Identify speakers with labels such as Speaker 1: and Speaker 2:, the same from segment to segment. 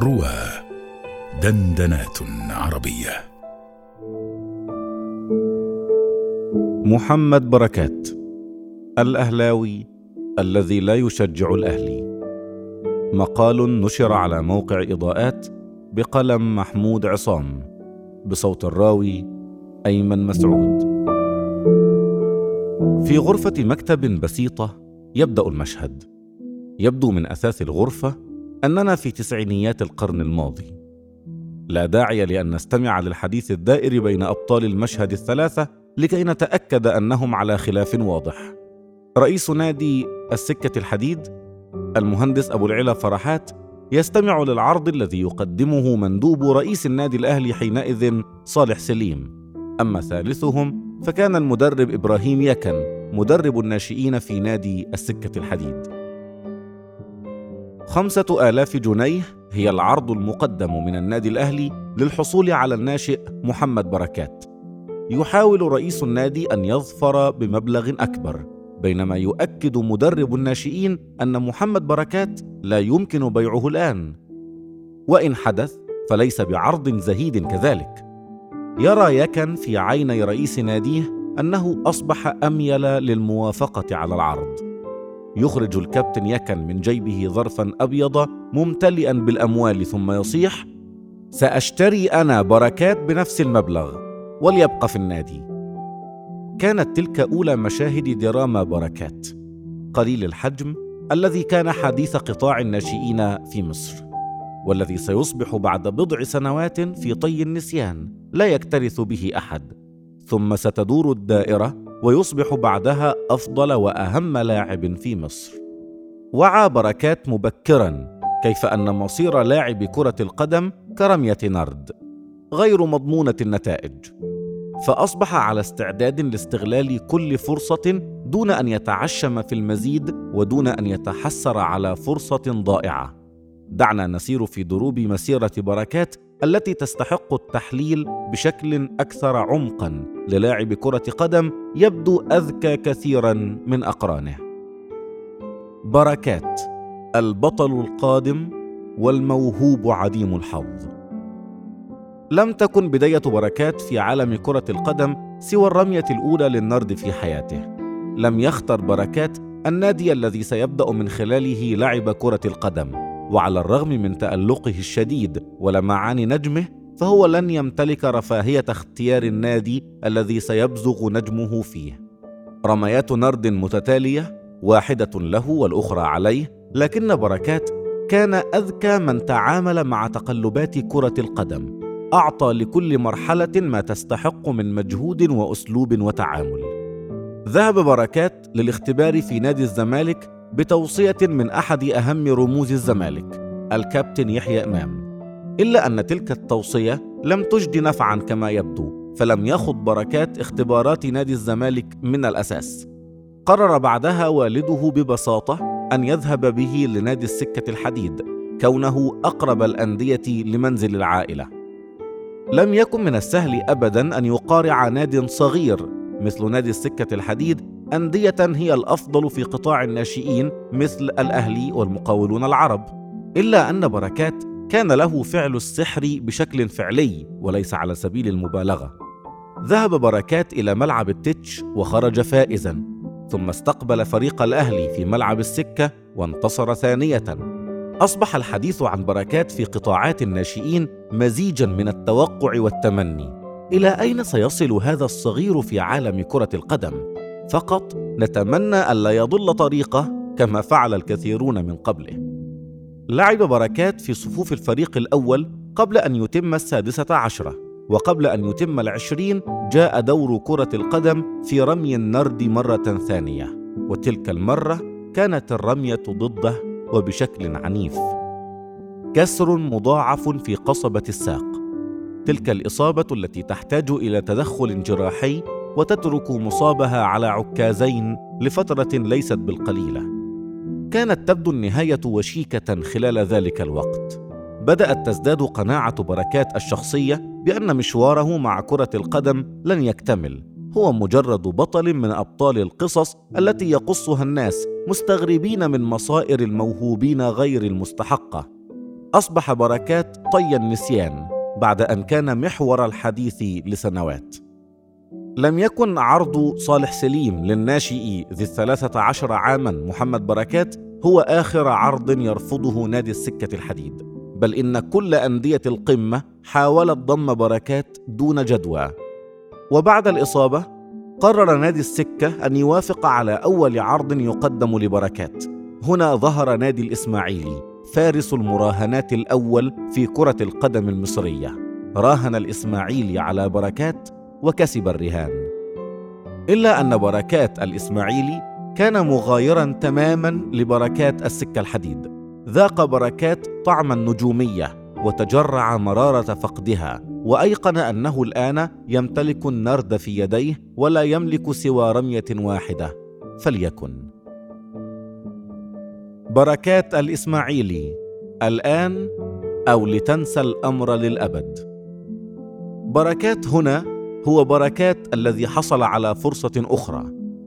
Speaker 1: روى دندنات عربية.
Speaker 2: محمد بركات الأهلاوي الذي لا يشجع الأهلي. مقال نشر على موقع إضاءات بقلم محمود عصام بصوت الراوي أيمن مسعود. في غرفة مكتب بسيطة يبدأ المشهد. يبدو من أثاث الغرفة أننا في تسعينيات القرن الماضي. لا داعي لأن نستمع للحديث الدائر بين أبطال المشهد الثلاثة لكي نتأكد أنهم على خلاف واضح. رئيس نادي السكة الحديد المهندس أبو العلا فرحات يستمع للعرض الذي يقدمه مندوب رئيس النادي الأهلي حينئذ صالح سليم. أما ثالثهم فكان المدرب إبراهيم يكن مدرب الناشئين في نادي السكة الحديد. خمسة آلاف جنيه هي العرض المقدم من النادي الأهلي للحصول على الناشئ محمد بركات. يحاول رئيس النادي أن يظفر بمبلغ أكبر بينما يؤكد مدرب الناشئين أن محمد بركات لا يمكن بيعه الآن. وإن حدث فليس بعرض زهيد كذلك. يرى يكن في عيني رئيس ناديه أنه أصبح أميل للموافقة على العرض. يخرج الكابتن يكن من جيبه ظرفا أبيض ممتلئا بالأموال ثم يصيح سأشتري أنا بركات بنفس المبلغ وليبقى في النادي. كانت تلك أولى مشاهد دراما بركات قليل الحجم الذي كان حديث قطاع الناشئين في مصر والذي سيصبح بعد بضع سنوات في طي النسيان لا يكترث به أحد ثم ستدور الدائرة ويصبح بعدها أفضل وأهم لاعب في مصر. وعى بركات مبكرا كيف أن مصير لاعب كرة القدم كرمية نرد غير مضمونة النتائج. فأصبح على استعداد لاستغلال كل فرصة دون أن يتعشم في المزيد ودون أن يتحسر على فرصة ضائعة. دعنا نسير في دروب مسيرة بركات التي تستحق التحليل بشكل أكثر عمقا للاعب كرة قدم يبدو أذكى كثيرا من أقرانه. بركات البطل القادم والموهوب عديم الحظ. لم تكن بداية بركات في عالم كرة القدم سوى الرمية الأولى للنرد في حياته. لم يختر بركات النادي الذي سيبدأ من خلاله لعب كرة القدم. وعلى الرغم من تألقه الشديد ولمعان نجمه فهو لن يمتلك رفاهية اختيار النادي الذي سيبزغ نجمه فيه. رميات نرد متتالية واحدة له والأخرى عليه، لكن بركات كان أذكى من تعامل مع تقلبات كرة القدم. أعطى لكل مرحلة ما تستحق من مجهود وأسلوب وتعامل. ذهب بركات للاختبار في نادي الزمالك بتوصية من أحد أهم رموز الزمالك الكابتن يحيى إمام. إلا أن تلك التوصية لم تجد نفعا كما يبدو فلم يخض بركات اختبارات نادي الزمالك من الأساس. قرر بعدها والده ببساطة أن يذهب به لنادي السكة الحديد كونه أقرب الأندية لمنزل العائلة. لم يكن من السهل أبدا أن يقارع ناد صغير مثل نادي السكة الحديد أندية هي الأفضل في قطاع الناشئين مثل الأهلي والمقاولون العرب إلا أن بركات كان له فعل السحر بشكل فعلي وليس على سبيل المبالغة. ذهب بركات إلى ملعب التتش وخرج فائزا ثم استقبل فريق الأهلي في ملعب السكة وانتصر ثانية. أصبح الحديث عن بركات في قطاعات الناشئين مزيجا من التوقع والتمني. إلى أين سيصل هذا الصغير في عالم كرة القدم؟ فقط نتمنى ألا يضل طريقه كما فعل الكثيرون من قبله. لعب بركات في صفوف الفريق الأول قبل أن يتم السادسة عشرة وقبل أن يتم العشرين جاء دور كرة القدم في رمي النرد مرة ثانية وتلك المرة كانت الرمية ضده وبشكل عنيف. كسر مضاعف في قصبة الساق. تلك الإصابة التي تحتاج إلى تدخل جراحي وتترك مصابها على عكازين لفترة ليست بالقليلة. كانت تبدو النهاية وشيكة خلال ذلك الوقت. بدأت تزداد قناعة بركات الشخصية بأن مشواره مع كرة القدم لن يكتمل. هو مجرد بطل من أبطال القصص التي يقصها الناس مستغربين من مصائر الموهوبين غير المستحقة. أصبح بركات طي النسيان بعد أن كان محور الحديث لسنوات. لم يكن عرض صالح سليم للناشئ ذي الثلاثة عشر عاما محمد بركات هو آخر عرض يرفضه نادي السكة الحديد. بل إن كل أندية القمة حاولت ضم بركات دون جدوى. وبعد الإصابة قرر نادي السكة أن يوافق على أول عرض يقدم لبركات. هنا ظهر نادي الإسماعيلي فارس المراهنات الأول في كرة القدم المصرية. راهن الإسماعيلي على بركات وكسب الرهان. إلا أن بركات الإسماعيلي كان مغايرا تماما لبركات السكة الحديد. ذاق بركات طعم النجومية وتجرع مرارة فقدها وأيقن أنه الآن يمتلك النرد في يديه ولا يملك سوى رمية واحدة. فليكن. بركات الإسماعيلي الآن أو لتنسى الأمر للأبد. بركات هنا هو بركات الذي حصل على فرصة أخرى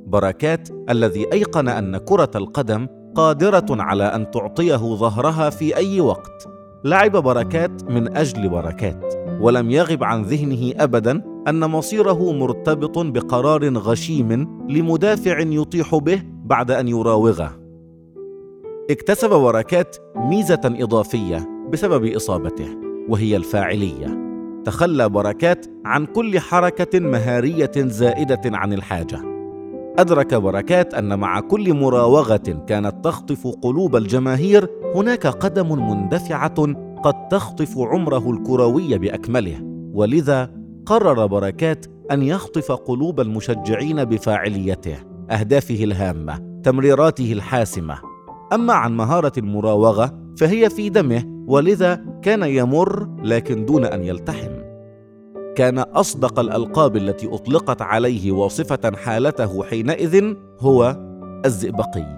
Speaker 2: بركات الذي أيقن أن كرة القدم قادرة على أن تعطيه ظهرها في أي وقت. لعب بركات من أجل بركات ولم يغب عن ذهنه أبدا أن مصيره مرتبط بقرار غشيم لمدافع يطيح به بعد أن يراوغه. اكتسب بركات ميزة إضافية بسبب إصابته وهي الفاعلية. تخلى بركات عن كل حركة مهارية زائدة عن الحاجة. أدرك بركات أن مع كل مراوغة كانت تخطف قلوب الجماهير هناك قدم مندفعة قد تخطف عمره الكروي بأكمله، ولذا قرر بركات أن يخطف قلوب المشجعين بفاعليته، أهدافه الهامة، تمريراته الحاسمة. أما عن مهارة المراوغة فهي في دمه ولذا كان يمر لكن دون أن يلتحم. كان أصدق الألقاب التي أطلقت عليه واصفة حالته حينئذ هو الزئبقي.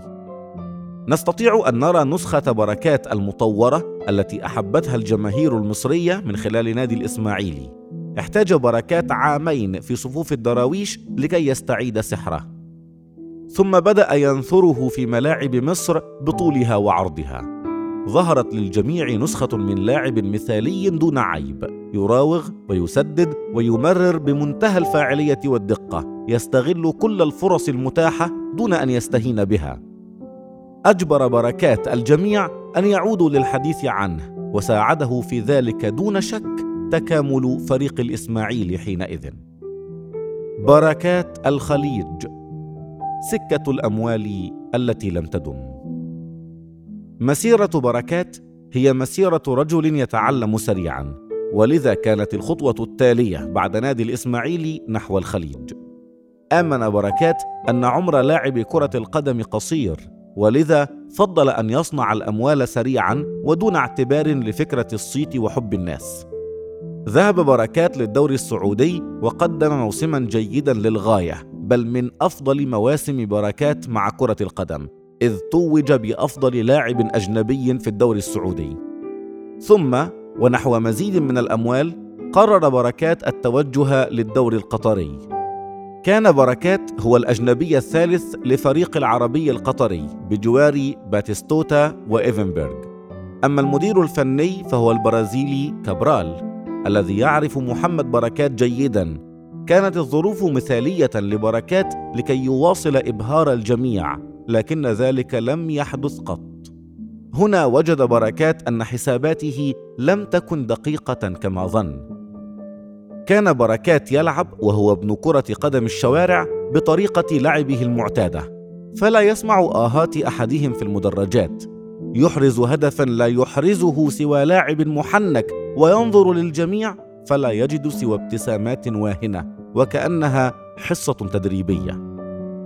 Speaker 2: نستطيع أن نرى نسخة بركات المطورة التي أحبتها الجماهير المصرية من خلال نادي الإسماعيلي. احتاج بركات عامين في صفوف الدراويش لكي يستعيد سحره. ثم بدأ ينثره في ملاعب مصر بطولها وعرضها. ظهرت للجميع نسخة من لاعب مثالي دون عيب. يراوغ ويسدد ويمرر بمنتهى الفاعلية والدقة. يستغل كل الفرص المتاحة دون أن يستهين بها. أجبر بركات الجميع أن يعودوا للحديث عنه وساعده في ذلك دون شك تكامل فريق الإسماعيلي حينئذ. بركات الخليج. سكة الأموال التي لم تدم. مسيرة بركات هي مسيرة رجل يتعلم سريعا ولذا كانت الخطوة التالية بعد نادي الإسماعيلي نحو الخليج. آمن بركات أن عمر لاعب كرة القدم قصير ولذا فضل أن يصنع الأموال سريعا ودون اعتبار لفكرة الصيت وحب الناس. ذهب بركات للدوري السعودي وقدم موسما جيدا للغاية بل من أفضل مواسم بركات مع كرة القدم. إذ توج بأفضل لاعب أجنبي في الدوري السعودي. ثم ونحو مزيد من الأموال قرر بركات التوجه للدوري القطري. كان بركات هو الأجنبي الثالث لفريق العربي القطري بجوار باتيستوتا وإيفنبرغ. أما المدير الفني فهو البرازيلي كابرال الذي يعرف محمد بركات جيدا. كانت الظروف مثالية لبركات لكي يواصل إبهار الجميع. لكن ذلك لم يحدث قط. هنا وجد بركات أن حساباته لم تكن دقيقة كما ظن. كان بركات يلعب وهو ابن كرة قدم الشوارع بطريقة لعبه المعتادة فلا يسمع آهات أحدهم في المدرجات. يحرز هدفا لا يحرزه سوى لاعب محنك وينظر للجميع فلا يجد سوى ابتسامات واهنة وكأنها حصة تدريبية.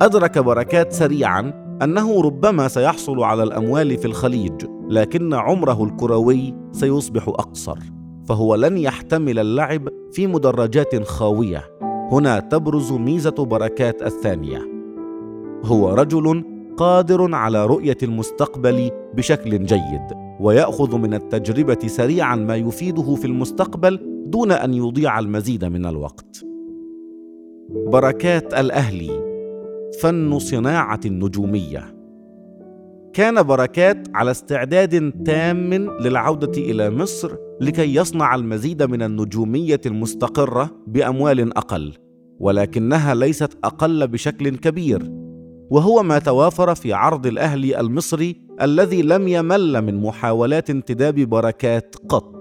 Speaker 2: أدرك بركات سريعا أنه ربما سيحصل على الأموال في الخليج لكن عمره الكروي سيصبح أقصر فهو لن يحتمل اللعب في مدرجات خاوية. هنا تبرز ميزة بركات الثانية. هو رجل قادر على رؤية المستقبل بشكل جيد ويأخذ من التجربة سريعا ما يفيده في المستقبل دون أن يضيع المزيد من الوقت. بركات الأهلي فن صناعة النجوميه كان بركات على استعداد تام للعودة إلى مصر لكي يصنع المزيد من النجومية المستقرة بأموال أقل ولكنها ليست أقل بشكل كبير وهو ما توافر في عرض الأهلي المصري الذي لم يمل من محاولات انتداب بركات قط.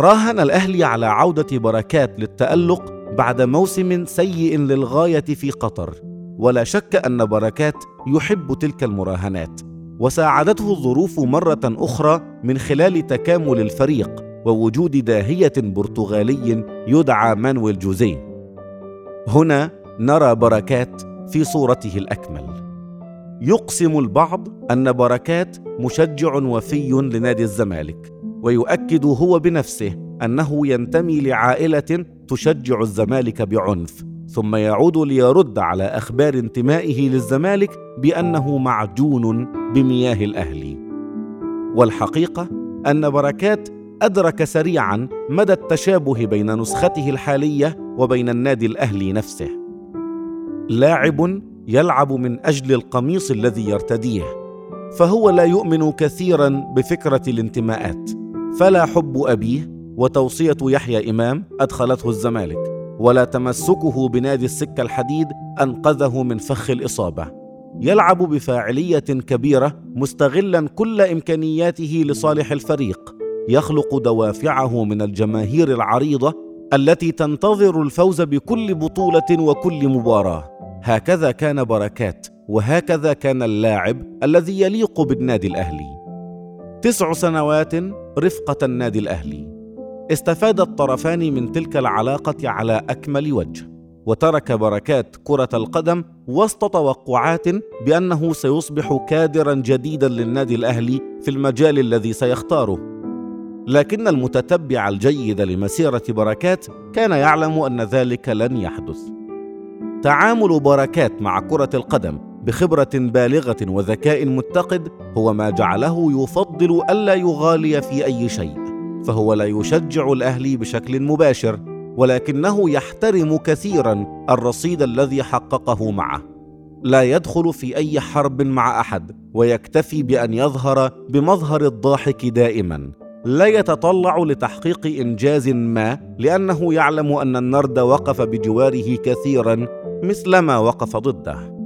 Speaker 2: راهن الأهلي على عودة بركات للتألق بعد موسم سيء للغاية في قطر. ولا شك أن بركات يحب تلك المراهنات. وساعدته الظروف مرة أخرى من خلال تكامل الفريق ووجود داهية برتغالي يدعى مانويل جوزيه. هنا نرى بركات في صورته الأكمل. يقسم البعض أن بركات مشجع وفي لنادي الزمالك. ويؤكد هو بنفسه أنه ينتمي لعائلة تشجع الزمالك بعنف ثم يعود ليرد على أخبار انتمائه للزمالك بأنه معجون بمياه الأهلي. والحقيقة أن بركات أدرك سريعا مدى التشابه بين نسخته الحالية وبين النادي الأهلي نفسه. لاعب يلعب من أجل القميص الذي يرتديه فهو لا يؤمن كثيرا بفكرة الانتماءات. فلا حب أبيه وتوصية يحيى إمام أدخلته الزمالك ولا تمسكه بنادي السكة الحديد أنقذه من فخ الإصابة. يلعب بفاعلية كبيرة مستغلا كل إمكانياته لصالح الفريق. يخلق دوافعه من الجماهير العريضة التي تنتظر الفوز بكل بطولة وكل مباراة. هكذا كان بركات وهكذا كان اللاعب الذي يليق بالنادي الأهلي. تسع سنوات رفقة النادي الأهلي. استفاد الطرفان من تلك العلاقة على أكمل وجه وترك بركات كرة القدم وسط توقعات بأنه سيصبح كادرا جديدا للنادي الأهلي في المجال الذي سيختاره. لكن المتتبع الجيد لمسيرة بركات كان يعلم أن ذلك لن يحدث. تعامل بركات مع كرة القدم بخبرة بالغة وذكاء متقد هو ما جعله يفضل ألا يغالي في أي شيء فهو لا يشجع الاهلي بشكل مباشر ولكنه يحترم كثيرا الرصيد الذي حققه معه. لا يدخل في أي حرب مع أحد ويكتفي بأن يظهر بمظهر الضاحك دائما. لا يتطلع لتحقيق إنجاز ما لأنه يعلم أن النرد وقف بجواره كثيرا مثلما وقف ضده.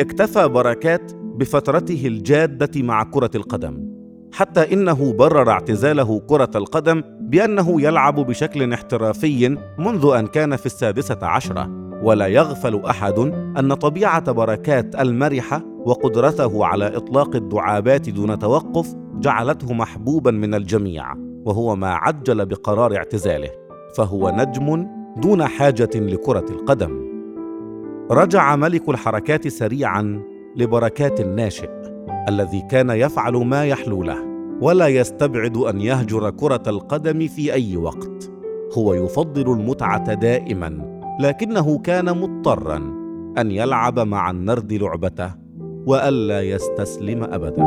Speaker 2: اكتفى بركات بفترته الجادة مع كرة القدم حتى إنه برر اعتزاله كرة القدم بأنه يلعب بشكل احترافي منذ أن كان في السادسة عشرة. ولا يغفل أحد أن طبيعة بركات المرحه وقدرته على إطلاق الدعابات دون توقف جعلته محبوبا من الجميع وهو ما عجل بقرار اعتزاله فهو نجم دون حاجة لكرة القدم. رجع ملك الحركات سريعا لبركات الناشئ الذي كان يفعل ما يحلو له ولا يستبعد أن يهجر كرة القدم في أي وقت. هو يفضل المتعة دائما لكنه كان مضطرا أن يلعب مع النرد لعبته وألا يستسلم ابدا.